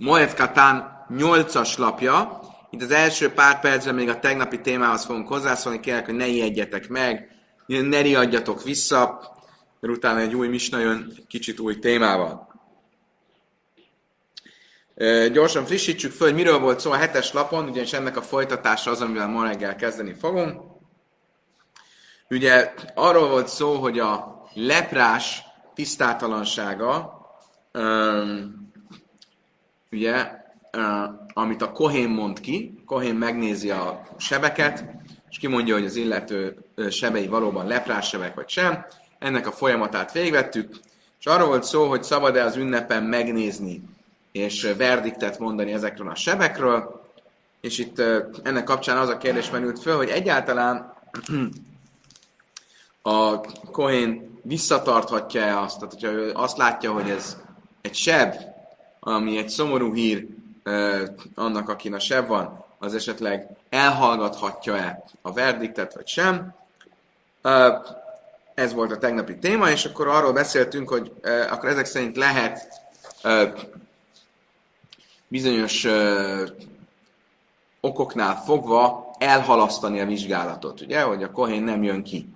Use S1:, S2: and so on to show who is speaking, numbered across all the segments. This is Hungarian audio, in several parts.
S1: Moed Katán 8-as lapja. Itt az első pár percben még a tegnapi témához fogunk hozzászólni, kérlek, hogy ne ijedjetek meg, ne riadjatok vissza, mert utána egy új misna jön kicsit új témával. Gyorsan frissítsük föl, hogy miről volt szó a hetes lapon, ugyanis ennek a folytatása az, amivel ma reggel kezdeni fogunk. Ugye arról volt szó, hogy a leprás tisztátalansága, um, ugye, amit a Kohén mond ki, Kohén megnézi a sebeket, és kimondja, hogy az illető sebei valóban leprás sebek vagy sem. Ennek a folyamatát végvettük, és arról volt szó, hogy szabad-e az ünnepen megnézni és verdiktet mondani ezekről a sebekről, és itt ennek kapcsán az a kérdés merült föl, hogy egyáltalán a Kohén visszatarthatja-e azt, tehát hogyha ő azt látja, hogy ez egy seb, ami egy szomorú hír annak, akin a seb van, az esetleg elhallgathatja-e a verdiktet, vagy sem. Ez volt a tegnapi téma, és akkor arról beszéltünk, hogy akkor ezek szerint lehet bizonyos okoknál fogva elhalasztani a vizsgálatot, ugye, hogy a kohén nem jön ki.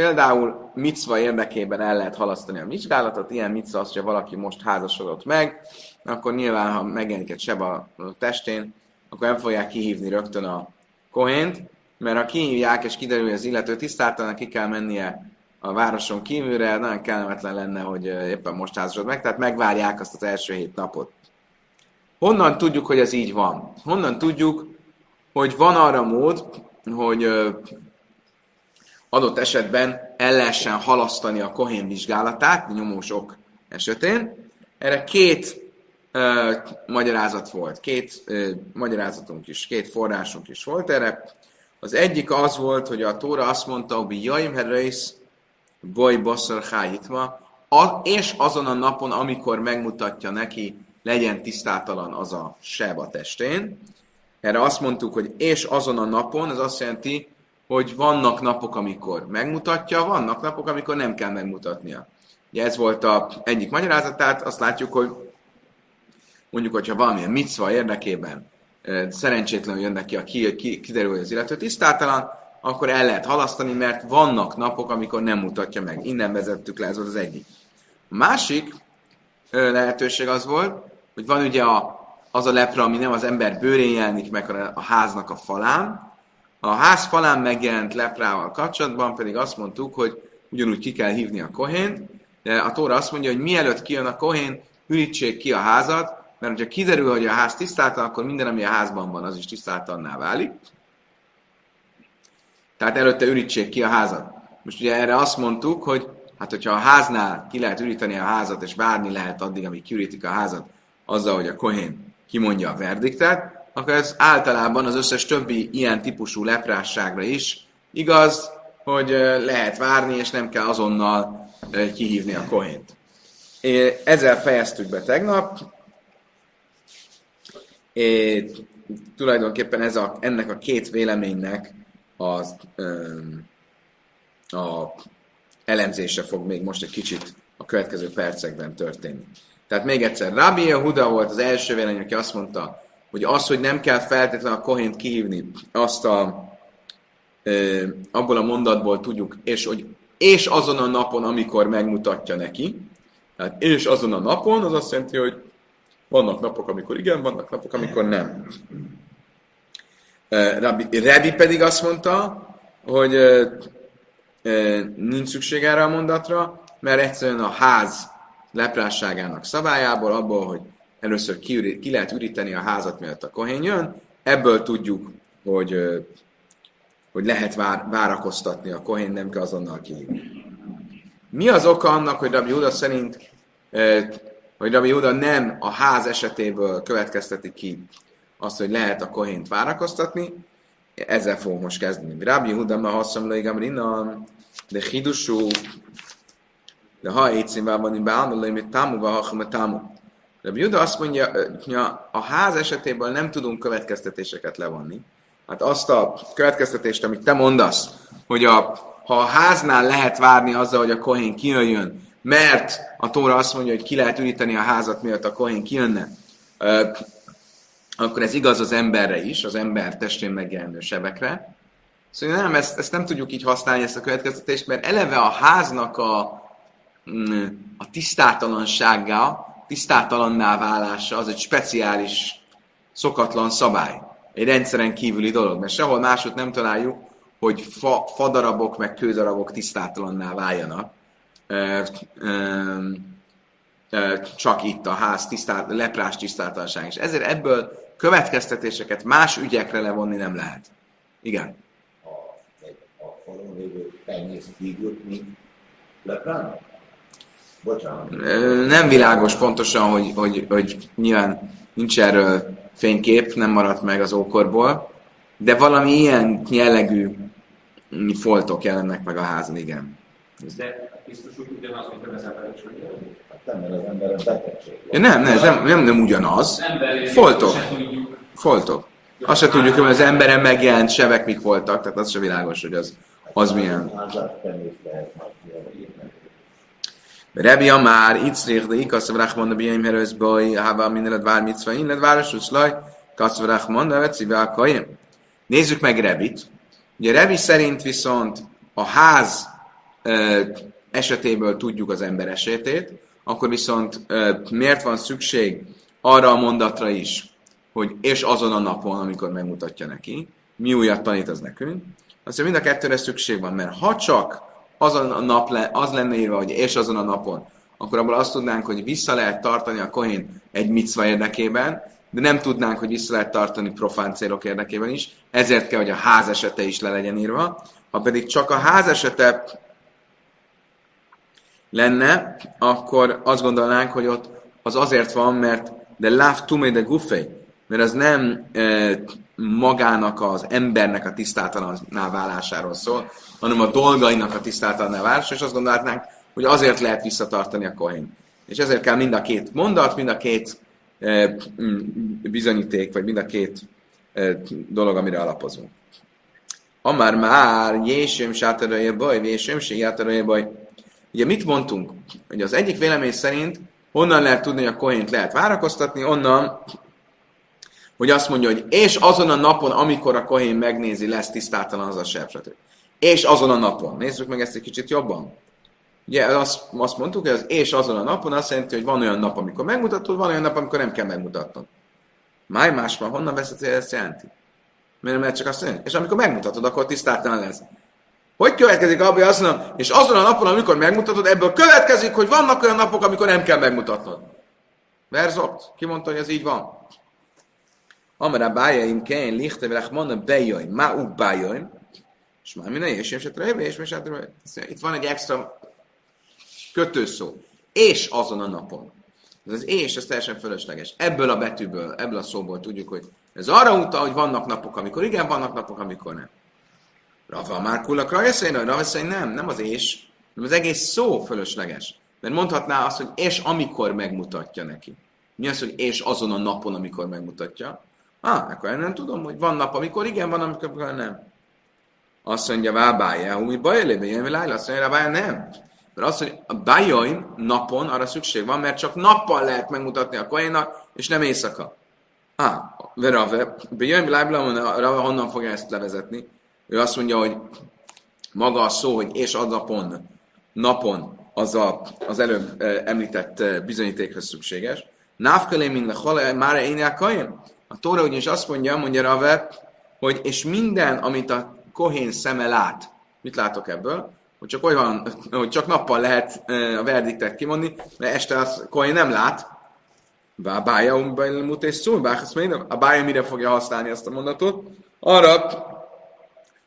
S1: Például micva érdekében el lehet halasztani a vizsgálatot, ilyen micva az, hogy valaki most házasodott meg, akkor nyilván, ha megjelenik egy seb a testén, akkor nem fogják kihívni rögtön a kohént, mert ha kihívják és kiderül, hogy az illető tisztáltanak, ki kell mennie a városon kívülre, nagyon kellemetlen lenne, hogy éppen most házasod meg, tehát megvárják azt az első hét napot. Honnan tudjuk, hogy ez így van? Honnan tudjuk, hogy van arra mód, hogy adott esetben el lehessen halasztani a kohén vizsgálatát, nyomósok esetén. Erre két ö, magyarázat volt, két ö, magyarázatunk is, két forrásunk is volt erre. Az egyik az volt, hogy a Tóra azt mondta, hogy jaim herreis boly basszar hájitva, és azon a napon, amikor megmutatja neki, legyen tisztátalan az a seb a testén. Erre azt mondtuk, hogy és azon a napon, ez azt jelenti, hogy vannak napok, amikor megmutatja, vannak napok, amikor nem kell megmutatnia. Ugye ez volt a egyik magyarázatát, azt látjuk, hogy mondjuk, hogyha valamilyen micva érdekében szerencsétlenül jön neki, a ki, ki, kiderül, hogy az illető tisztátalan, akkor el lehet halasztani, mert vannak napok, amikor nem mutatja meg. Innen vezettük le, ez volt az egyik. A másik lehetőség az volt, hogy van ugye a, az a lepra, ami nem az ember bőrén jelenik meg, a háznak a falán, a ház falán megjelent leprával kapcsolatban pedig azt mondtuk, hogy ugyanúgy ki kell hívni a kohént, de a Tóra azt mondja, hogy mielőtt kijön a kohén, ürítsék ki a házat, mert hogyha kiderül, hogy a ház tisztáltan, akkor minden, ami a házban van, az is tisztáltanná válik. Tehát előtte ürítsék ki a házat. Most ugye erre azt mondtuk, hogy hát hogyha a háznál ki lehet üríteni a házat, és várni lehet addig, amíg kiürítik a házat, azzal, hogy a kohén kimondja a verdiktet, akkor ez általában az összes többi ilyen típusú leprásságra is igaz, hogy lehet várni, és nem kell azonnal kihívni a kohént. Ezzel fejeztük be tegnap. É, tulajdonképpen ez a, ennek a két véleménynek az, a elemzése fog még most egy kicsit a következő percekben történni. Tehát még egyszer, Rabbi Yehuda volt az első vélemény, aki azt mondta, hogy az, hogy nem kell feltétlenül a kohént kihívni, azt a, abból a mondatból tudjuk, és hogy és azon a napon, amikor megmutatja neki, tehát és azon a napon, az azt jelenti, hogy vannak napok, amikor igen, vannak napok, amikor nem. Rabbi, Rabbi pedig azt mondta, hogy nincs szükség erre a mondatra, mert egyszerűen a ház leprásságának szabályából, abból, hogy először ki, ki lehet üríteni a házat, mielőtt a kohén jön. Ebből tudjuk, hogy, hogy lehet vár, várakoztatni a kohén, nem kell azonnal kihívni. Mi az oka annak, hogy Rabbi Uda szerint, hogy Rabbi Uda nem a ház esetéből következteti ki azt, hogy lehet a kohént várakoztatni? Ezzel fogunk most kezdeni. Rabbi Uda ma hasszam leigamrinan, de hidusú, de ha étszínvában, beállom, hogy támuva, ha támu. De Juda azt mondja, hogy a ház esetében nem tudunk következtetéseket levonni. Hát azt a következtetést, amit te mondasz, hogy a, ha a háznál lehet várni azzal, hogy a kohén kijöjjön, mert a Tóra azt mondja, hogy ki lehet üríteni a házat, miatt a kohén kijönne, akkor ez igaz az emberre is, az ember testén megjelenő sebekre. Szóval nem, ezt, ezt nem tudjuk így használni, ezt a következtetést, mert eleve a háznak a, mm, a tisztátalansága, tisztátalanná válása az egy speciális, szokatlan szabály. Egy rendszeren kívüli dolog, mert sehol máshogy nem találjuk, hogy fa, fadarabok meg kődarabok tisztátalanná váljanak. Ö, ö, ö, csak itt a ház tisztát, leprás tisztátalanság. És ezért ebből következtetéseket más ügyekre levonni nem lehet. Igen.
S2: A, a falon lévő penyész hívjuk mi leprának? Bocsánat.
S1: Nem világos pontosan, hogy, hogy, hogy nyilván nincs erről fénykép, nem maradt meg az ókorból, de valami ilyen jellegű foltok jelennek meg a házon, igen.
S3: De biztos úgy ugyanaz, mint az ember is,
S2: Hát nem, mert az ember a betegség.
S1: Ja, nem, nem, ez nem, nem, nem ugyanaz. Foltok. Foltok. Azt se tudjuk, hogy az emberen megjelent sebek mik voltak, tehát az se világos, hogy az, az milyen.
S2: Házás penyész lehet majd ilyen.
S1: Rebi Amár, Itzrich, de Ikasz Vrachmon, de Biaim Herőz Boj, Hava Minelet Vár Mitzva, Inlet Város Uszlaj, Kasz Vrachmon, de Vecivel Kajem. Nézzük meg Rebit. Ugye Rebi szerint viszont a ház ö, esetéből tudjuk az ember esetét, akkor viszont ö, miért van szükség arra a mondatra is, hogy és azon a napon, amikor megmutatja neki, mi újat tanít az nekünk, azt mind a kettőre szükség van, mert ha csak azon a nap le, az lenne írva, hogy és azon a napon, akkor abból azt tudnánk, hogy vissza lehet tartani a kohén egy micva érdekében, de nem tudnánk, hogy vissza lehet tartani profán célok érdekében is, ezért kell, hogy a ház esete is le legyen írva. Ha pedig csak a ház esete lenne, akkor azt gondolnánk, hogy ott az azért van, mert de láv tumé de gufé, mert az nem e, magának az embernek a tisztátalanná válásáról szól, hanem a dolgainak a tisztátalanná válásáról, és azt gondolnánk, hogy azért lehet visszatartani a kohén. És ezért kell mind a két mondat, mind a két e, bizonyíték, vagy mind a két e, dolog, amire alapozunk. Amár már, jésöm sátorolja baj, jésöm sátorolja baj. Ugye mit mondtunk? Hogy az egyik vélemény szerint honnan lehet tudni, hogy a kohént lehet várakoztatni? Onnan, hogy azt mondja, hogy és azon a napon, amikor a kohén megnézi, lesz tisztátalan az a sebsető. És azon a napon. Nézzük meg ezt egy kicsit jobban. Ugye azt, azt mondtuk, hogy az és azon a napon azt jelenti, hogy van olyan nap, amikor megmutatod, van olyan nap, amikor nem kell megmutatnod. Máj másban honnan veszed, hogy ezt jelenti? Mert, mert csak azt mondja, és amikor megmutatod, akkor tisztátalan lesz. Hogy következik abban, azt mondom, és azon a napon, amikor megmutatod, ebből következik, hogy vannak olyan napok, amikor nem kell megmutatnod. Verzopt, ki mondta, hogy ez így van? Amara bájaim kén, lichte, velech mondna, bejöjjön, má uk bájaim, és már minden és és és és Itt van egy extra kötőszó. És azon a napon. Ez az és, ez teljesen fölösleges. Ebből a betűből, ebből a szóból tudjuk, hogy ez arra utal, hogy vannak napok, amikor igen, vannak napok, amikor nem. Rava már kullak rajeszai, rajeszai nem, nem az és, hanem az egész szó fölösleges. Mert mondhatná azt, hogy és amikor megmutatja neki. Mi az, hogy és azon a napon, amikor megmutatja? Ah, akkor én nem tudom, hogy van nap, amikor igen, van, amikor nem. Azt mondja, vábája, mi baj elébe jön, lájla, azt mondja, vábája, nem. Mert az, hogy a bajain napon arra szükség van, mert csak nappal lehet megmutatni a koénak, és nem éjszaka. Ah, verave, bejön, lájla, honnan fogja ezt levezetni? Ő azt mondja, hogy maga a szó, hogy és az napon, napon, az a, az előbb említett bizonyítékra szükséges. Návkelé, mint a már én A Tóra ugyanis azt mondja, mondja Rave, hogy és minden, amit a kohén szeme lát, mit látok ebből? Hogy csak olyan, hogy csak nappal lehet a verdiktet kimondni, mert este az kohén nem lát. A bája, mutés szó, a bája mire fogja használni ezt a mondatot? Arra,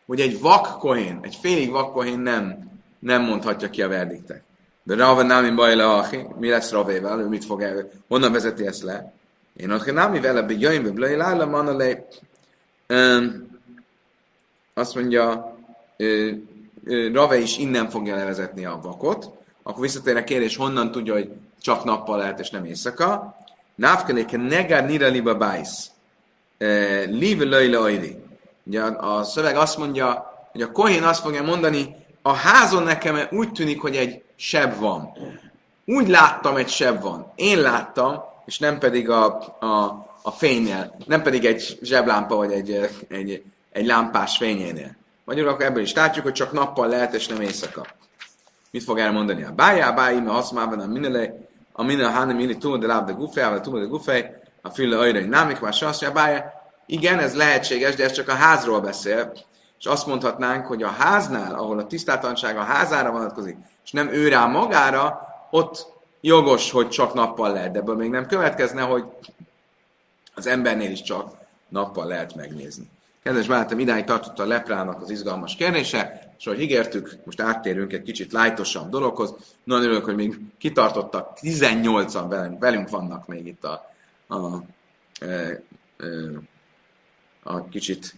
S1: hogy egy vak kohén, egy félig vak kohén nem, nem mondhatja ki a verdiktet. De Rava Nami Bajla mi lesz Ravével, ő mit fog el, honnan vezeti ezt le? Én ott Nami vele be jöjjön, blai lála, manale. Azt mondja, Rave is innen fogja levezetni a vakot, akkor visszatér a kérdés, honnan tudja, hogy csak nappal lehet, és nem éjszaka. Návkeléke negár nira liba bájsz. Live löjle ajri. Ugye a, a szöveg azt mondja, hogy a kohén azt fogja mondani, a házon nekem úgy tűnik, hogy egy seb van. Úgy láttam, egy seb van. Én láttam, és nem pedig a, a, a fénynél, nem pedig egy zseblámpa vagy egy, egy, egy lámpás fényénél. Magyarul akkor ebből is látjuk, hogy csak nappal lehet, és nem éjszaka. Mit fog elmondani? A bájá, bájá, mert azt már a minele, a minele hanem minni túl, de láb de gufej, vagy túl de gufej, a fülle ajra, hogy námik, már azt mondja, bájá. Igen, ez lehetséges, de ez csak a házról beszél. És azt mondhatnánk, hogy a háznál, ahol a tisztátalanság a házára vonatkozik, és nem ő rá magára, ott jogos, hogy csak nappal lehet, de ebből még nem következne, hogy az embernél is csak nappal lehet megnézni. Kedves barátom, idáig tartott a leprának az izgalmas kérdése, és ahogy ígértük, most áttérünk egy kicsit lájtosabb dologhoz. Nagyon örülök, hogy még kitartottak, 18-an velünk, velünk vannak még itt a, a, a, e, a, e, a kicsit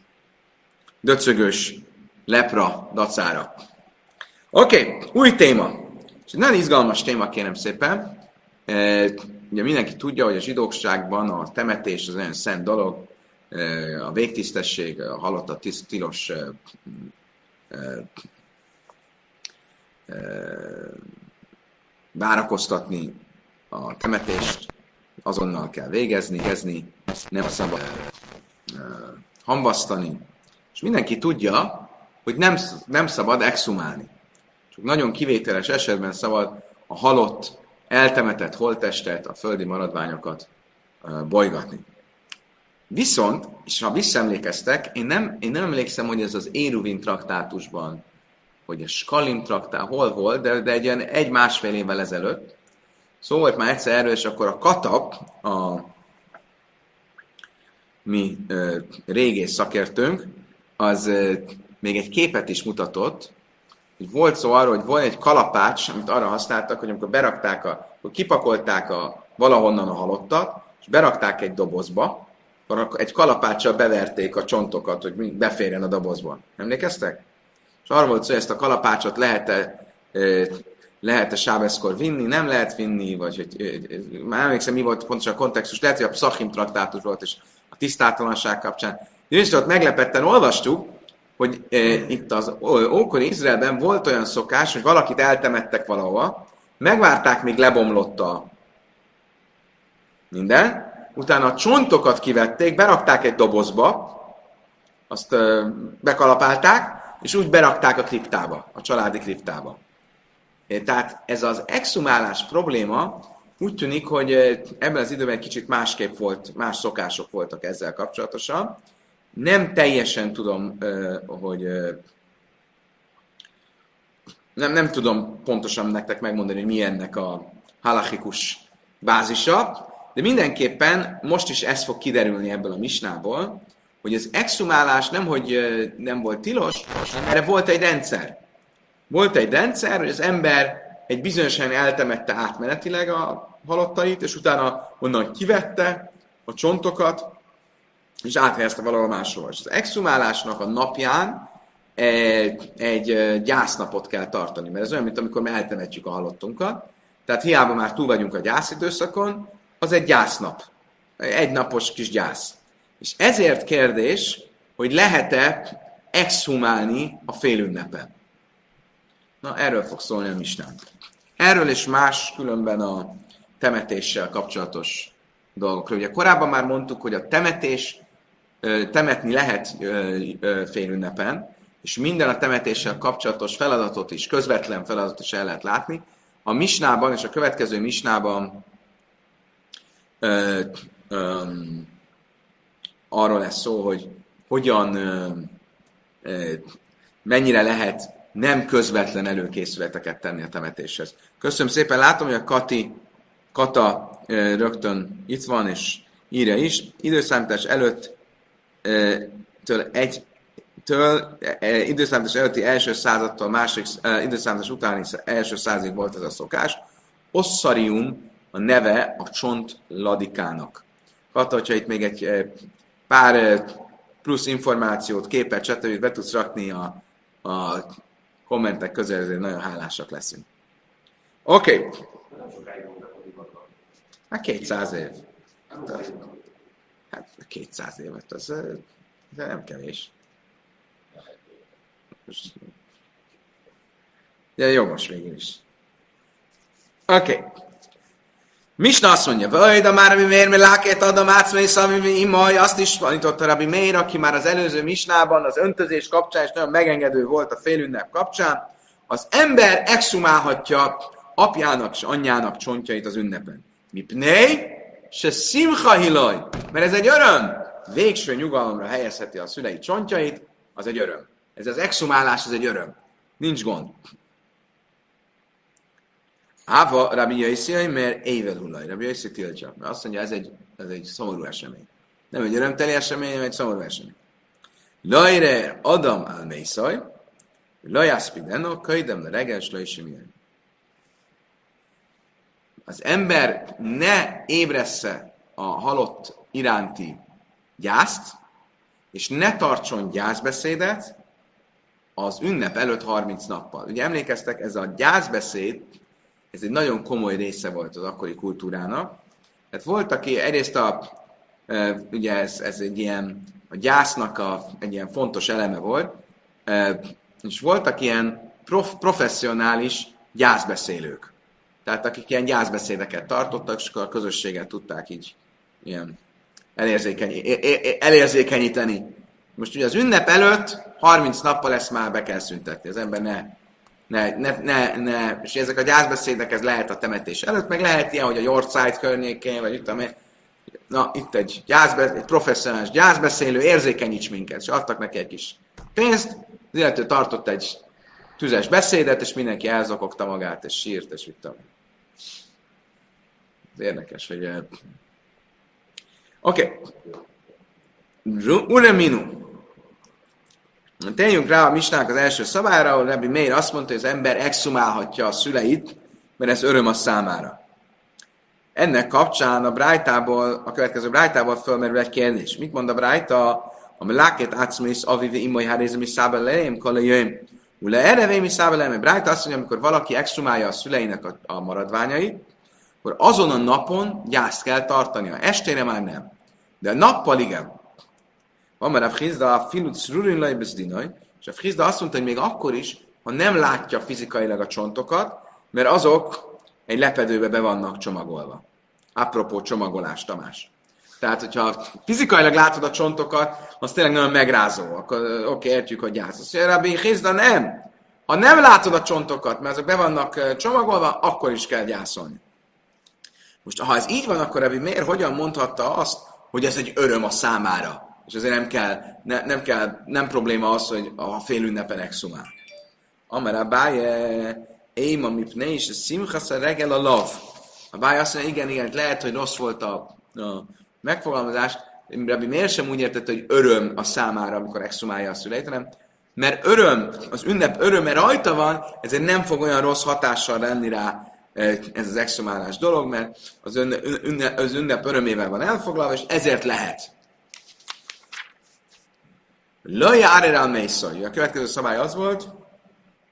S1: döcögös lepra dacára. Oké, okay, új téma. Egy nagyon izgalmas téma, kérem szépen. E, ugye mindenki tudja, hogy a zsidókságban a temetés az olyan szent dolog, a végtisztesség, a halottat tilos várakoztatni a temetést, azonnal kell végezni, kezni, nem szabad hamvasztani. És mindenki tudja, hogy nem, nem szabad exhumálni. Csak nagyon kivételes esetben szabad a halott, eltemetett holttestet, a földi maradványokat bolygatni. Viszont, és ha visszaemlékeztek, én nem, én nem emlékszem, hogy ez az Éruvin traktátusban, hogy a Skalim traktá, hol volt, de, de egy ilyen egy-másfél évvel ezelőtt. Szó volt már egyszer erről, és akkor a Katap, a mi ö, régész szakértőnk, az ö, még egy képet is mutatott, hogy volt szó arról, hogy volt egy kalapács, amit arra használtak, hogy amikor berakták, a, hogy kipakolták a, valahonnan a halottat, és berakták egy dobozba, akkor egy kalapáccsal beverték a csontokat, hogy beférjen a dobozba. Emlékeztek? És arra volt szó, hogy ezt a kalapácsot lehet-e lehet-e sábeszkor vinni, nem lehet vinni, vagy hogy, már emlékszem, mi volt pontosan a kontextus, lehet, hogy a Psachim traktátus volt, és a tisztátalanság kapcsán. És ott meglepetten olvastuk, hogy e, itt az ókori Izraelben volt olyan szokás, hogy valakit eltemettek valahova, megvárták, míg lebomlott a minden, utána a csontokat kivették, berakták egy dobozba, azt ö, bekalapálták, és úgy berakták a kriptába, a családi kriptába. Tehát ez az exhumálás probléma úgy tűnik, hogy ebben az időben egy kicsit másképp volt, más szokások voltak ezzel kapcsolatosan. Nem teljesen tudom, hogy nem, nem tudom pontosan nektek megmondani, hogy mi ennek a halachikus bázisa, de mindenképpen most is ez fog kiderülni ebből a misnából, hogy az exhumálás nem, hogy nem volt tilos, hanem erre volt egy rendszer. Volt egy rendszer, hogy az ember egy bizonyos helyen eltemette átmenetileg a halottait, és utána onnan kivette a csontokat, és áthelyezte valahol máshol. És az exhumálásnak a napján egy, egy gyásznapot kell tartani, mert ez olyan, mint amikor mi eltemetjük a halottunkat. Tehát hiába már túl vagyunk a gyászidőszakon, az egy gyásznap. Egy napos kis gyász. És ezért kérdés, hogy lehet-e exhumálni a félünnepen. Na, erről fog szólni a misnánk. Erről és más különben a temetéssel kapcsolatos dolgokról. Ugye korábban már mondtuk, hogy a temetés, temetni lehet félünnepen, és minden a temetéssel kapcsolatos feladatot is, közvetlen feladatot is el lehet látni. A misnában és a következő misnában ö, ö, arról lesz szó, hogy hogyan, ö, ö, mennyire lehet nem közvetlen előkészületeket tenni a temetéshez. Köszönöm szépen, látom, hogy a Kati, Kata ö, rögtön itt van, és írja is. Időszámítás előtt től egy től időszámítás előtti első századtól második időszámítás utáni első századig volt ez a szokás. Osszarium a neve a csont ladikának. Kata, hogyha itt még egy eh, pár plusz információt, képet, stb. be tudsz rakni a, a kommentek közé, ezért nagyon hálásak leszünk. Oké. Okay. Hát 200 év. Hát 200 évet, az, az nem kevés. De jogos végül is. Oké. Okay. Misna azt mondja, vagy de már mi miért, mert lákét adom átszmész, ami imaj, azt is tanította Rabbi Meir, aki már az előző misnában az öntözés kapcsán is nagyon megengedő volt a félünnep kapcsán. Az ember exhumálhatja apjának és anyjának csontjait az ünnepen. Mi pnei, se simcha hilaj, mert ez egy öröm. Végső nyugalomra helyezheti a szülei csontjait, az egy öröm. Ez az exhumálás, ez egy öröm. Nincs gond. Áva Rabbi Jaiszi, mert ével hullaj. Rabbi Jaiszi tiltja. Mert azt mondja, ez egy, ez egy szomorú esemény. Nem egy örömteli esemény, hanem egy szomorú esemény. Lajre Adam al Mészaj, Lajászpideno, köjdem le reggel, Slajsimilyen. Az ember ne ébressze a halott iránti gyászt, és ne tartson gyászbeszédet az ünnep előtt 30 nappal. Ugye emlékeztek, ez a gyászbeszéd, ez egy nagyon komoly része volt az akkori kultúrának. Tehát volt, aki egyrészt a, ugye ez, ez egy ilyen, a gyásznak a, egy ilyen fontos eleme volt, és voltak ilyen prof, professzionális gyászbeszélők. Tehát akik ilyen gyászbeszédeket tartottak, és akkor a közösséget tudták így ilyen elérzékeny, elérzékenyíteni. Most ugye az ünnep előtt 30 nappal ezt már be kell szüntetni. Az ember ne, ne, ne, ne, ne és ezek a gyászbeszédek, ez lehet a temetés előtt, meg lehet ilyen, hogy a Yorkshire környékén, vagy itt, amely, na, itt egy, gyászbe, egy professzionális gyászbeszélő, érzékenyíts minket, és adtak neki egy kis pénzt, az illető tartott egy tüzes beszédet, és mindenki elzokogta magát, és sírt, és mit tudom. Érdekes, hogy... Oké. Okay. Ureminu. Térjünk rá a misnák az első szabára, ahol Rabbi Meir azt mondta, hogy az ember exhumálhatja a szüleit, mert ez öröm a számára. Ennek kapcsán a Brájtából, a következő Brájtából fölmerül egy kérdés. Mit mond a Brájta? A lákét átszmész avivi imoly hárézemi szábel leém, kalajöjjön. Ule erre mi szábel leém. Brájta azt mondja, amikor valaki exhumálja a szüleinek a, a maradványait, akkor azon a napon gyászt kell tartania. Estére már nem. De nappal igen. Van már a Frizda, a filut lejbezdinaj, és a Frizda azt mondta, hogy még akkor is, ha nem látja fizikailag a csontokat, mert azok egy lepedőbe be vannak csomagolva. Apropó csomagolás, Tamás. Tehát, hogyha fizikailag látod a csontokat, az tényleg nagyon megrázó. Akkor oké, értjük, hogy gyász. Azt mondja, Rabbi Hizda, nem! Ha nem látod a csontokat, mert azok be vannak csomagolva, akkor is kell gyászolni. Most, ha ez így van, akkor Rabbi miért hogyan mondhatta azt, hogy ez egy öröm a számára? És azért nem kell, ne, nem kell, nem probléma az, hogy a fél ünnepen exhumál. Amara báje, éim a mipne, a szimchasz a regel a lav. A báje azt mondja, igen, igen, lehet, hogy rossz volt a, a megfogalmazás, Rabbi miért sem úgy értette, hogy öröm a számára, amikor exhumálja a szüleit, hanem mert öröm, az ünnep öröme rajta van, ezért nem fog olyan rossz hatással lenni rá ez az exhumálás dolog, mert az, ön, ünnep, az ünnep örömével van elfoglalva, és ezért lehet. Löj árera mészaj. A következő szabály az volt,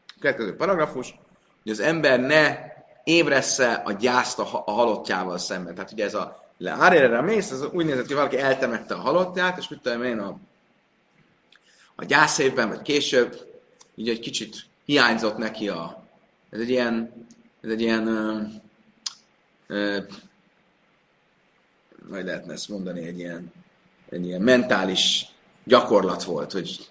S1: a következő paragrafus, hogy az ember ne ébressze a gyászt a, a halottjával szemben. Tehát ugye ez a árera mész, az úgy nézett, hogy valaki eltemette a halottját, és mit tudom én, a, a gyászévben, vagy később, így egy kicsit hiányzott neki a, ez egy ilyen, ez egy ilyen, ö, ö, majd lehetne ezt mondani, egy ilyen, egy ilyen mentális gyakorlat volt, hogy,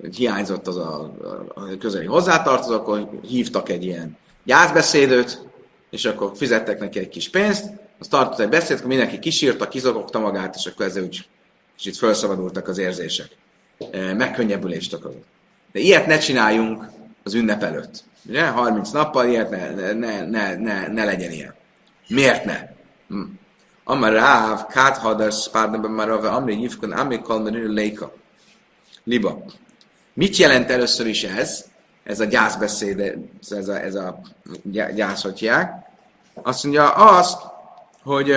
S1: hogy hiányzott az a, a közeli hozzátartozó, akkor hívtak egy ilyen gyászbeszédőt, és akkor fizettek neki egy kis pénzt, az tartott egy beszéd, akkor mindenki kisírta, kizogogta magát, és akkor ezzel úgy kicsit felszabadultak az érzések. Megkönnyebbülést okozott. De ilyet ne csináljunk az ünnep előtt. Ugye? 30 nappal ilyet ne, ne, ne, ne, ne legyen ilyen. Miért ne? Hm. Amar Ráv, Kát Hadar, Spárnaba Marava, Amri Yivkon, Amri Kalmanir, Leika. Liba. Mit jelent először is ez? Ez a gyászbeszéd, ez a, ez a gyászhatják. Azt mondja azt, hogy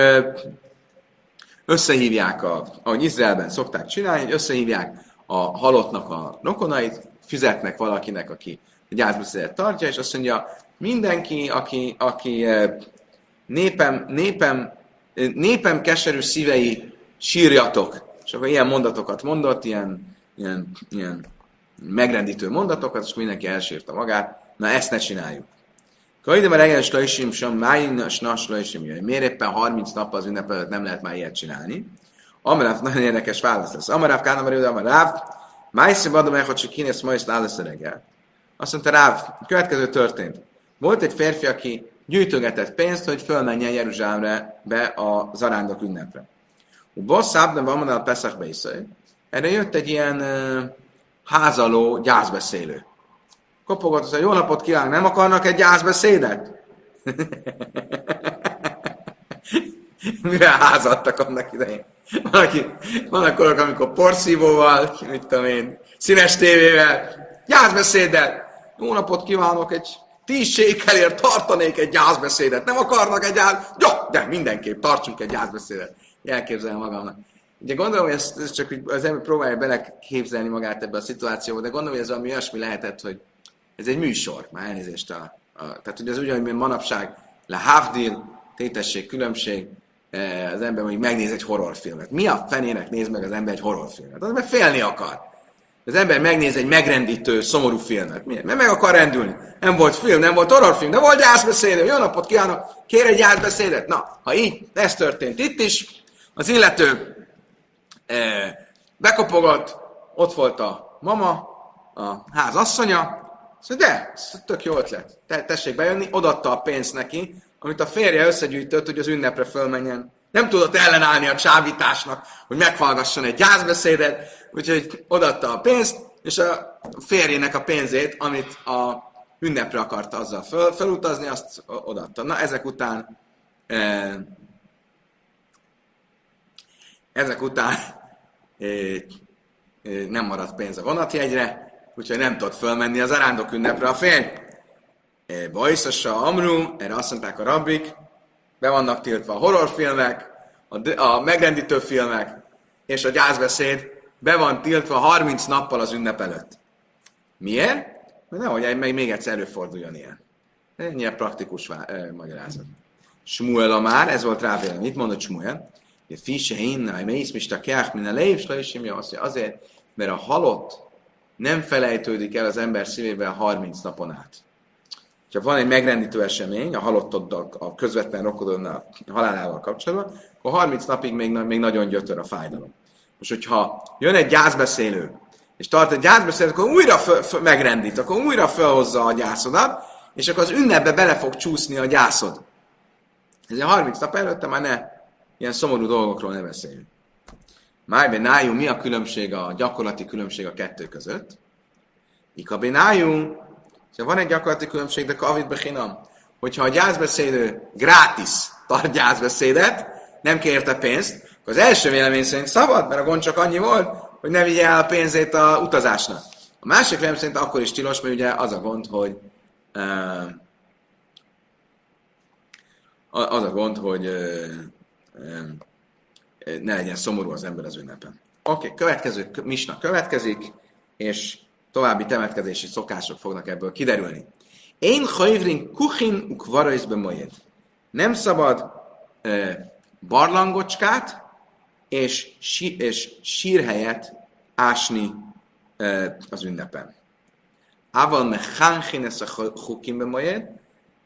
S1: összehívják, a, ahogy Izraelben szokták csinálni, hogy összehívják a halottnak a rokonait, fizetnek valakinek, aki a gyászbeszédet tartja, és azt mondja, mindenki, aki, aki népem, népem népem keserű szívei, sírjatok. És akkor ilyen mondatokat mondott, ilyen, ilyen, ilyen megrendítő mondatokat, és mindenki elsírta magát. Na ezt ne csináljuk. Kaidem a reggel slajsim sem, májin snas slajsim jöjj. Miért éppen 30 nap az ünnep előtt nem lehet már ilyet csinálni? Amaráv nagyon érdekes válasz lesz. Amaráv Kána Marő, Amaráv, Májszim adom el, hogy csak kinéz ma állesz reggel. Azt mondta Ráv, következő történt. Volt egy férfi, aki gyűjtögetett pénzt, hogy fölmenjen Jeruzsálemre be a zarándok ünnepre. A boss szábban van a Pesach Beiszai. Erre jött egy ilyen házaló gyászbeszélő. Kopogott, hogy jó napot kívánok, nem akarnak egy gyászbeszédet? Mivel házadtak annak idején? Van, aki, van akkor, amikor porszívóval, mit tudom én, színes tévével, gyászbeszéddel. Jó napot kívánok, egy tíz sékelért tartanék egy gyászbeszédet. Nem akarnak egy gyász... Jó, de mindenképp tartsunk egy gyászbeszédet. Elképzelem magamnak. Ugye gondolom, hogy ez, ez csak az ember próbálja beleképzelni magát ebbe a szituációba, de gondolom, hogy ez valami olyasmi lehetett, hogy ez egy műsor, már elnézést a, a tehát ugye ez ugyanúgy, mint manapság, le havdil, tétesség, különbség, eh, az ember mondjuk megnéz egy horrorfilmet. Mi a fenének néz meg az ember egy horrorfilmet? Az ember félni akar. Az ember megnéz egy megrendítő, szomorú filmet. Miért? Mert meg akar rendülni. Nem volt film, nem volt horrorfilm, de volt gyászbeszédő. Jó napot kívánok! Kér egy gyászbeszédet? Na, ha így, ez történt itt is, az illető eh, bekopogott, ott volt a mama, a ház asszonya, Szóval de, ez tök jó ötlet. Te, tessék bejönni, odatta a pénzt neki, amit a férje összegyűjtött, hogy az ünnepre fölmenjen. Nem tudott ellenállni a csábításnak, hogy meghallgasson egy gyászbeszédet, úgyhogy odatta a pénzt, és a férjének a pénzét, amit a ünnepre akarta azzal föl, felutazni, azt odatta. Na, ezek után eh, ezek után eh, eh, nem maradt pénz a vonatjegyre, úgyhogy nem tudott fölmenni az arándok ünnepre a férj. Bajszasa Amru, erre azt mondták a rabbik, be vannak tiltva a horrorfilmek, a, a megrendítő filmek, és a gyászbeszéd be van tiltva 30 nappal az ünnep előtt. Miért? Mert nehogy meg még egyszer előforduljon ilyen. Ennyi a praktikus vá- eh, magyarázat. Smuel már, ez volt rá. Mit mondott Smuel? Fise inna, mész mista keach, min a leif, azért, mert a halott nem felejtődik el az ember szívében 30 napon át. Ha van egy megrendítő esemény, a halottoddal, a közvetlen rokodonnal halálával kapcsolatban, akkor 30 napig még, még nagyon gyötör a fájdalom. Most, hogyha jön egy gyászbeszélő, és tart egy gyászbeszélő, akkor újra föl, föl, megrendít, akkor újra felhozza a gyászodat, és akkor az ünnepbe bele fog csúszni a gyászod. Ezért 30 nap előtte már ne ilyen szomorú dolgokról ne beszéljünk. Májben nájú, mi a különbség, a gyakorlati különbség a kettő között? Ika benájú, szóval van egy gyakorlati különbség, de kavit bechinam. Hogyha a gyászbeszédő gratis tart gyászbeszédet, nem kérte pénzt, akkor az első vélemény szerint szabad, mert a gond csak annyi volt, hogy ne vigye el a pénzét a utazásnak. A másik vélemény szerint akkor is tilos, mert ugye az a gond, hogy uh, az a gond, hogy ne legyen szomorú az ember az ünnepen. Oké, okay, következő misna következik, és további temetkezési szokások fognak ebből kiderülni. Én hajvrin kuchin ukvarajzbe majed. Nem szabad e, barlangocskát és, sí, és sírhelyet ásni e, az ünnepen. Ával mechanchin ez a hukim majed,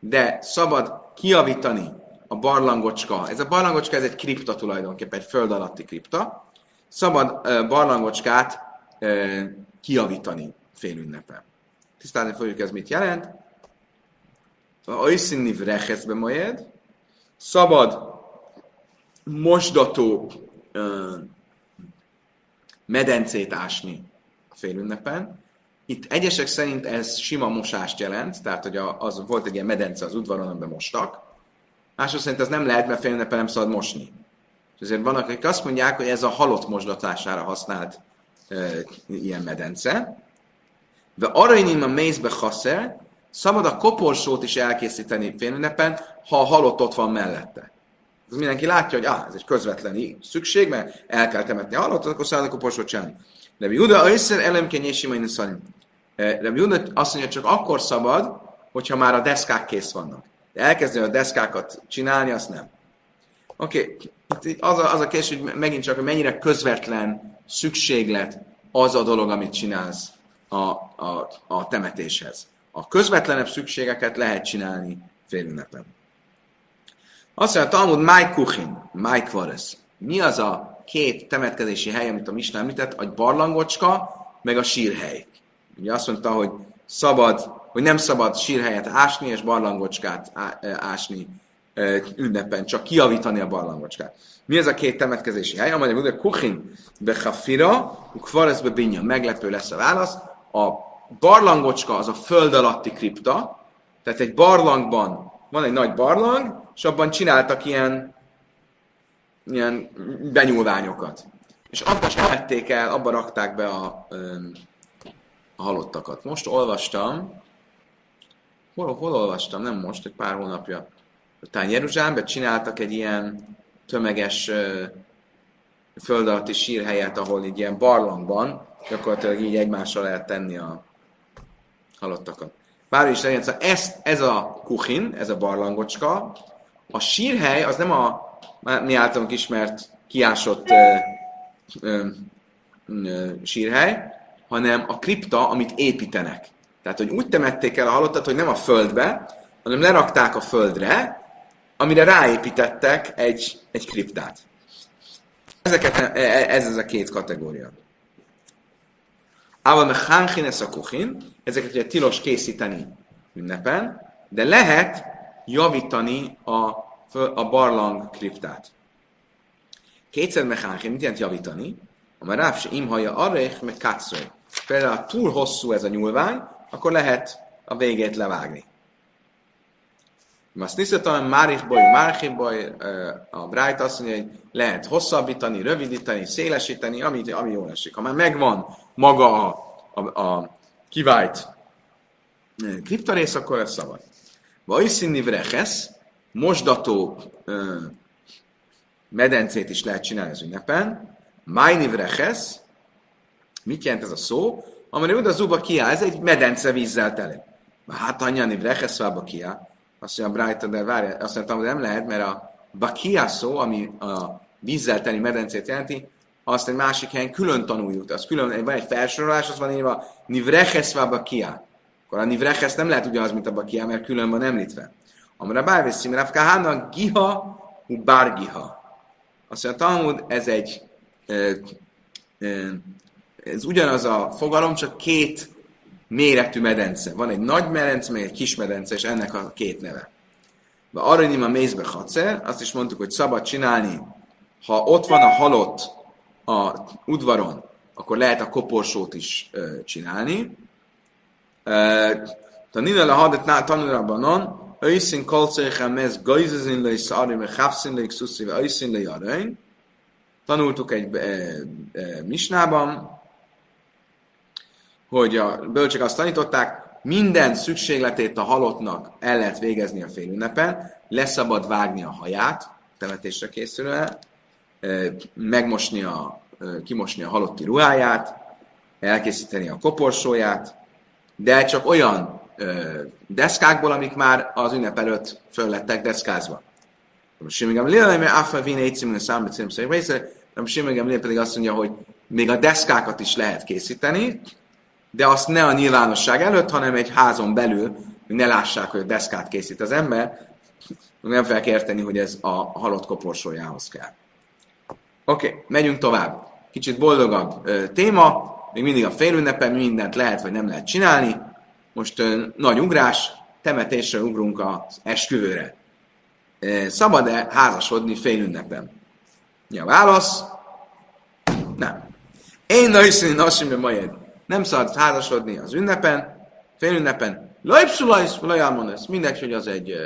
S1: de szabad kiavítani a barlangocska. Ez a barlangocska, ez egy kripta tulajdonképpen, egy föld alatti kripta. Szabad uh, barlangocskát uh, kiavítani félünnepen. Tisztázni fogjuk, ez mit jelent. A Isziniv rechezbe majed. Szabad mosdató uh, medencét ásni a félünnepen. Itt egyesek szerint ez sima mosást jelent, tehát hogy az volt egy ilyen medence az udvaron, amiben mostak, Mások szerint ez nem lehet, mert félnepe nem szabad mosni. És ezért vannak, akik azt mondják, hogy ez a halott mosdatására használt ilyen medence. De aranyim a mézbe haszer, szabad a koporsót is elkészíteni félnepen, ha a halott ott van mellette. Ez mindenki látja, hogy ah, ez egy közvetlen szükség, mert el kell temetni a halottot, akkor szabad a koporsót csinálni. De Juda összer elemkenyési majd szalim. De Juda azt mondja, csak akkor szabad, hogyha már a deszkák kész vannak. De elkezdeni a deszkákat csinálni, azt nem. Oké, okay. az a, az a kérdés, hogy megint csak, hogy mennyire közvetlen szükséglet az a dolog, amit csinálsz a, a, a temetéshez. A közvetlenebb szükségeket lehet csinálni félünnepen. Azt mondja, Talmud Máj Kuchin, Máj Kvares. Mi az a két temetkezési hely, amit a Misna említett, a barlangocska, meg a sírhely. Ugye azt mondta, hogy szabad, hogy nem szabad sírhelyet ásni, és barlangocskát ásni ünnepen, csak kiavítani a barlangocskát. Mi ez a két temetkezési hely? Amelyek mondja, Kuchin Bechafira, Kvares Bebinja. Meglepő lesz a válasz. A barlangocska az a föld alatti kripta, tehát egy barlangban van egy nagy barlang, és abban csináltak ilyen, ilyen benyúlványokat. És abban vették el, abba rakták be a, a halottakat. Most olvastam, hol, hol olvastam, nem most, egy pár hónapja. Talán Jeruzsálemben csináltak egy ilyen tömeges föld alatti sírhelyet, ahol így ilyen barlangban gyakorlatilag így egymásra lehet tenni a halottakat. Bár is legyen, szóval ez, ez a kuchin, ez a barlangocska, a sírhely az nem a mi általunk ismert kiásott ö, ö, ö, sírhely, hanem a kripta, amit építenek. Tehát, hogy úgy temették el a halottat, hogy nem a földbe, hanem lerakták a földre, amire ráépítettek egy, egy kriptát. Ezeket, e, e, ez ez a két kategória. Ával me ez a kuchin, ezeket ugye tilos készíteni ünnepen, de lehet javítani a, a barlang kriptát. Kétszer mehánchin, mit jelent javítani? A már ráv se imhaja arrech, meg katszor. Például, túl hosszú ez a nyúlvány, akkor lehet a végét levágni. Boly, Márich boly, a Bright azt mondja, hogy lehet hosszabbítani, rövidíteni, szélesíteni, ami, ami jól esik. Ha már megvan maga a, a, a kivált kriptarész, akkor ez szabad. Vajszíni vrechesz, mosdató ö, medencét is lehet csinálni az ünnepen. Májni vrechesz, mit jelent ez a szó? Amely oda zuba kiá, ez egy medence vízzel teli. Hát anyani vrechesz vába kiá. Azt mondja a Brighton, de várj, azt mondtam, hogy nem lehet, mert a bakia szó, ami a vízzel teli medencét jelenti, azt egy másik helyen külön tanuljuk. Az külön, van egy felsorolás, az van írva Nivrecheszva Bakia. Akkor a Nivreches nem lehet ugyanaz, mint a Bakia, mert külön van említve. Amire bárveszi, mert Káhána Giha, Bárgiha. Azt mondja, Talmud, ez egy ez ugyanaz a fogalom, csak két méretű medence. Van egy nagy medence, meg egy kis medence, és ennek a két neve. De arra a mézbe hatszer, azt is mondtuk, hogy szabad csinálni, ha ott van a halott a udvaron, akkor lehet a koporsót is ö, csinálni. Tanina le hadet tanulra banon, őszín kolcéchem mez gajzezin le szari, me hafszin le le. Tanultuk egy e, e, misnában, hogy a bölcsek azt tanították, minden szükségletét a halottnak el lehet végezni a félünnepen, leszabad vágni a haját, temetésre készülően, megmosni a, kimosni a halotti ruháját, elkészíteni a koporsóját, de csak olyan deszkákból, amik már az ünnep előtt föl lettek deszkázva. Simigam Lila, mert Afa Vine Eitzim, Számbe Cimszai Része, Simigam Lila pedig azt mondja, hogy még a deszkákat is lehet készíteni, de azt ne a nyilvánosság előtt, hanem egy házon belül, hogy ne lássák, hogy a deszkát készít az ember, nem fel kell érteni, hogy ez a halott koporsójához kell. Oké, okay, megyünk tovább. Kicsit boldogabb ö, téma, még mindig a félünnepen mindent lehet vagy nem lehet csinálni. Most ö, nagy ugrás, temetésre ugrunk az esküvőre. Szabad-e házasodni félünnepen? Mi a válasz? Nem. Én nőszíni nasimbe majed. Nem szabad házasodni az ünnepen, félünnepen. Lajpszulajsz, lajámonesz. Mindegy, hogy az egy uh,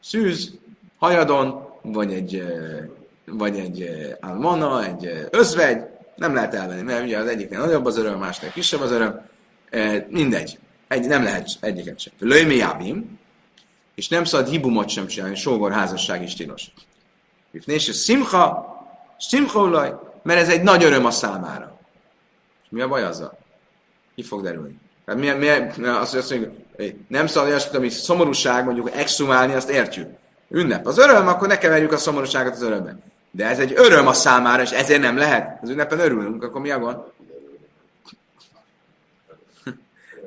S1: szűz, hajadon, vagy egy uh, vagy egy almana, egy özvegy, nem lehet elvenni, mert ugye az egyiknél nagyobb az öröm, a másiknél kisebb az öröm, mindegy. Egy, nem lehet egyiket sem. Lőmi jábim, és nem szabad hibumot sem csinálni, sógor házasság is tilos. És szimcha, szimcha mert ez egy nagy öröm a számára. Mi a baj azzal? Ki fog derülni? Tehát mi, mi, azt, azt mondjuk, nem szabad olyasmit, ami szomorúság, mondjuk exhumálni, azt értjük. Ünnep az öröm, akkor ne keverjük a szomorúságot az örömbe. De ez egy öröm a számára, és ezért nem lehet. Az ünnepen örülünk, akkor mi a gond?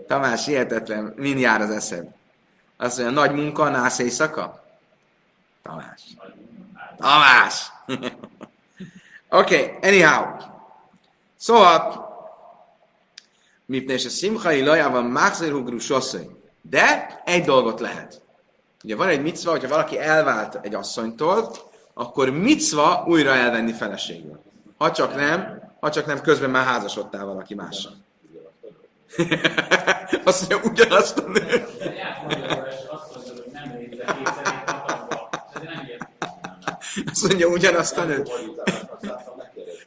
S1: Tamás, hihetetlen, min jár az eszed? Azt mondja, nagy munka, nász éjszaka? Tamás. Tamás! Oké, okay, anyhow. Szóval, Mipne és a szimchai lajában máxerhugru sosszai. De egy dolgot lehet. Ugye van egy micva, hogyha valaki elvált egy asszonytól, akkor micva újra elvenni feleségül. Ha csak nem, ha csak nem közben már házasodtál valaki mással. Azt mondja, ugyanazt a nő. Azt mondja, ugyanazt a nő.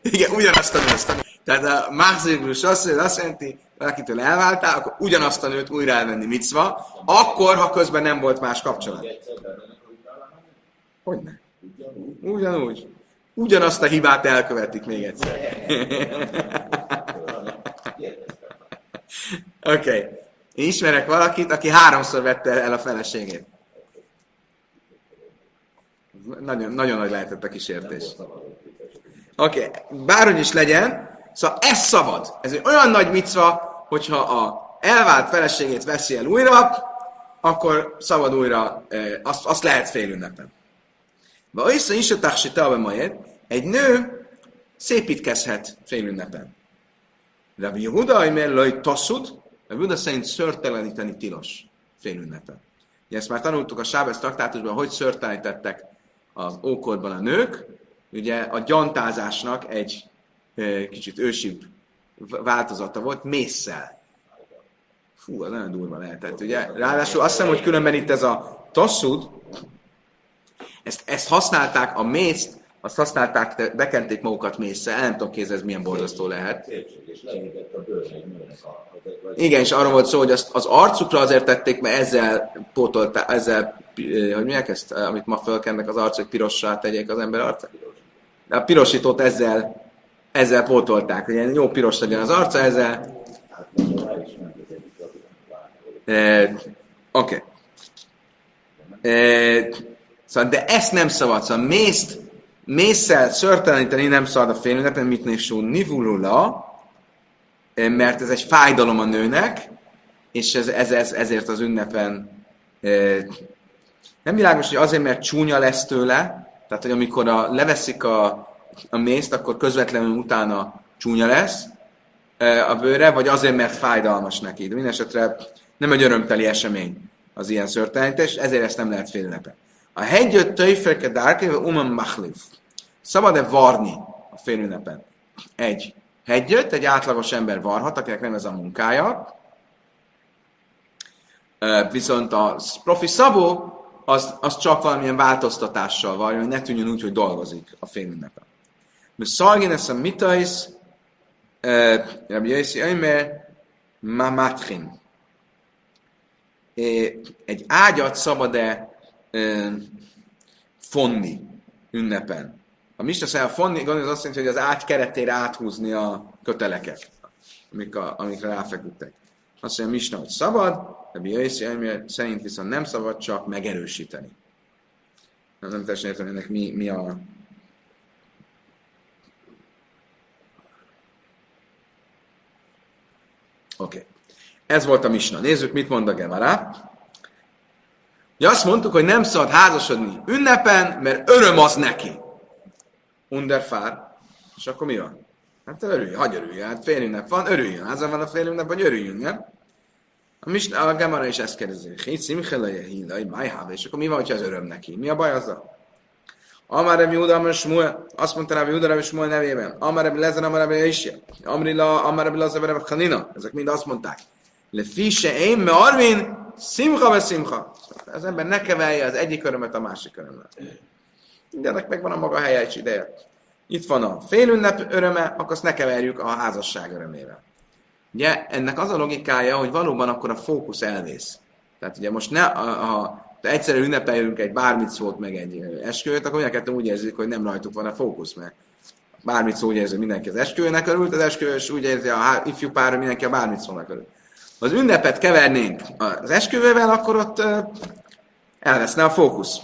S1: Igen, ugyanazt a nőt. Tehát a mászikus azt, azt jelenti, valakitől elváltál, akkor ugyanazt a nőt újra elvenni micva, akkor, ha közben nem volt más kapcsolat. Hogyne? Ugyanúgy. Ugyanazt a hibát elkövetik még egyszer. Oké. Okay. Én ismerek valakit, aki háromszor vette el a feleségét. Nagyon, nagyon nagy lehetett a kísértés. Oké, okay. bárhogy is legyen, szóval ez szabad. Ez egy olyan nagy micva, hogyha a elvált feleségét veszi el újra, akkor szabad újra, azt, azt lehet fél ünnepen. Va össze is a majd, egy nő szépítkezhet fél ünnepen. Rabbi Yehuda, mert laj tasszut, Rabbi Yehuda szerint szörteleníteni tilos fél ünnepen. Ugye ezt már tanultuk a Sábez traktátusban, hogy szörtelenítettek az ókorban a nők. Ugye a gyantázásnak egy kicsit ősibb változata volt, mészsel. Fú, az nagyon durva lehetett, ugye? Ráadásul azt hiszem, hogy különben itt ez a tasszud, ezt, ezt használták, a mészt, azt használták, bekenték magukat mészsel, nem tudom kézzel, ez milyen borzasztó lehet. Igen, és arra volt szó, hogy azt, az arcukra azért tették, mert ezzel pótolták, ezzel, hogy mi ezt, amit ma fölkennek az arc, hogy pirossá tegyék az ember arcát. De a pirosítót ezzel, ezzel pótolták, hogy ilyen jó piros legyen az arca, ezzel. E, Oké. Okay. E, szóval, de ezt nem szabad, szóval mészt, mészsel szörteleníteni nem szabad a félünnepen, mit nésú nivulula, mert ez egy fájdalom a nőnek, és ez, ez, ez, ezért az ünnepen nem világos, hogy azért, mert csúnya lesz tőle, tehát, hogy amikor a, leveszik a, a mészt, akkor közvetlenül utána csúnya lesz a bőre, vagy azért, mert fájdalmas neki. De minden esetre nem egy örömteli esemény az ilyen szörtelenítés, ezért ezt nem lehet félünnepen. A hegyöt töjfeke dárkéve umam machlif. Szabad-e varni a félünnepen? Egy hegyöt, egy átlagos ember varhat, akinek nem ez a munkája. Viszont a profi szabó, az, az csak valamilyen változtatással van, hogy ne tűnjön úgy, hogy dolgozik a félünnepen. Mert szargin ezt a mitais, Rabbi Yossi Ömer, mamatrin. Egy ágyat szabad-e fonni ünnepen? A Mista szerint fonni, az azt jelenti, hogy az ágy keretére áthúzni a köteleket, amik a, amikre ráfeküdtek. Azt mondja, Misna, hogy szabad, de Biaiszi szerint viszont nem szabad csak megerősíteni. Nem, nem teljesen értem, ennek mi, mi a... Oké. Okay. Ez volt a Misna. Nézzük, mit mond a Gemara. Ja, azt mondtuk, hogy nem szabad házasodni ünnepen, mert öröm az neki. Underfár. És akkor mi van? Hát örülj, hagyj örülj, hát fél ünnep van, örüljön. Azon van a fél ünnep, hogy örüljünk, nem? A, mis, a Gemara is ezt kérdezi. Hét szimcheleje hílaj, májháve, és akkor mi van, hogyha az öröm neki? Mi a baj azzal? Rabbi Júda, Amár Smuel, azt mondta Rabbi Júda, Rabbi Smuel nevében. Rabbi Lezer, Rabbi Isja. Amár Rabbi Lezer, Rabbi Chanina. Ezek mind azt mondták. Le fise én, me arvin, szimcha ve szimcha. Az ember ne kevelje az egyik örömet a másik örömmel. Mindennek megvan a maga helye és ideje. Itt van a félünnep öröme, akkor azt ne keverjük a házasság örömével. Ugye ennek az a logikája, hogy valóban akkor a fókusz elvész. Tehát ugye most ne, ha egyszerűen ünnepeljünk egy bármit szót, meg egy esküvőt, akkor mindenketten úgy érzik, hogy nem rajtuk van a fókusz, mert bármit szó úgy érzi, mindenki az esküvőnek örült, az esküvős úgy érzi, a ifjú pár, mindenki a bármit szónak örül. Ha az ünnepet kevernénk az esküvővel, akkor ott elveszne a fókusz.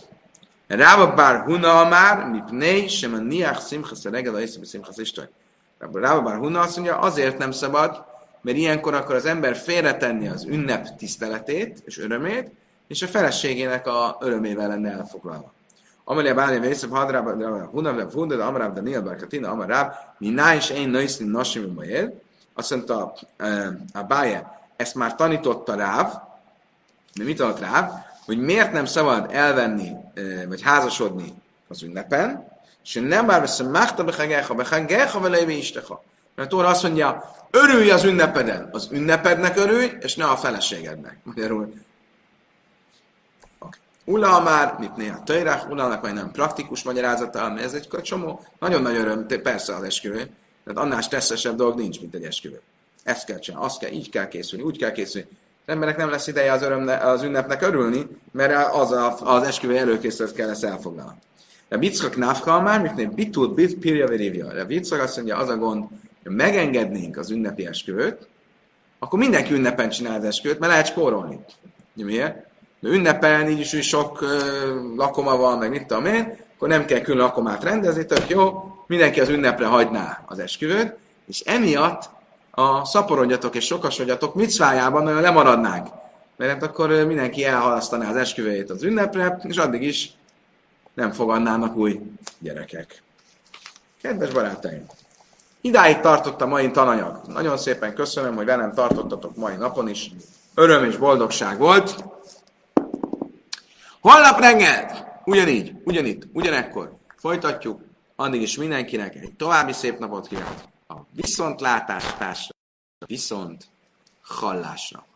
S1: Rába bár huna már, mipnei, sem a niach szimchasz a regel, a szimchasz istoj. Rába bár huna azt mondja, azért nem szabad, mert ilyenkor akkor az ember félretenni az ünnep tiszteletét és örömét, és a feleségének a örömével lenne elfoglalva. Amelia Bália Vészebb Hadrába, Hunav, Hundad, Amráb, Daniel, Barkatina, Amaráb, mi ná is én nőszín nasim majd. Azt mondta a Báje, ezt már tanította Ráv, de mit adott Ráv? Hogy miért nem szabad elvenni, vagy házasodni az ünnepen, és nem bár veszem mágta behageha, behageha vele isteha. Mert Tóra azt mondja, örülj az ünnepeden. Az ünnepednek örülj, és ne a feleségednek. Magyarul. Ula már, mit néha töjrák, Ulának majd nem praktikus magyarázata, mert ez egy csomó, nagyon nagy öröm, persze az esküvő, tehát annál stresszesebb dolog nincs, mint egy esküvő. Ezt kell csinálni, azt kell, így kell készülni, úgy kell készülni. Az emberek nem lesz ideje az, örömne, az ünnepnek örülni, mert az, a, az esküvő előkészület kell ezt elfoglalni. De Bickak Nafka már, miknél Bitud, Bit, Pirja, Verivja. De Bickak azt mondja, az a gond, hogy megengednénk az ünnepi esküvőt, akkor mindenki ünnepen csinál az esküvőt, mert lehet spórolni. Miért? De ünnepen így is, hogy sok lakoma van, meg mit tudom én, akkor nem kell külön lakomát rendezni, tök jó, mindenki az ünnepre hagyná az esküvőt, és emiatt a szaporodjatok és sokasodjatok micvájában nagyon lemaradnánk. Mert hát akkor mindenki elhalasztaná az esküvőjét az ünnepre, és addig is nem fogadnának új gyerekek. Kedves barátaim! Idáig tartott a mai tananyag. Nagyon szépen köszönöm, hogy velem tartottatok mai napon is. Öröm és boldogság volt. Holnap reggel, ugyanígy, ugyanitt, ugyanekkor folytatjuk. Addig is mindenkinek egy további szép napot kívánok. A viszontlátásra, viszont hallásra.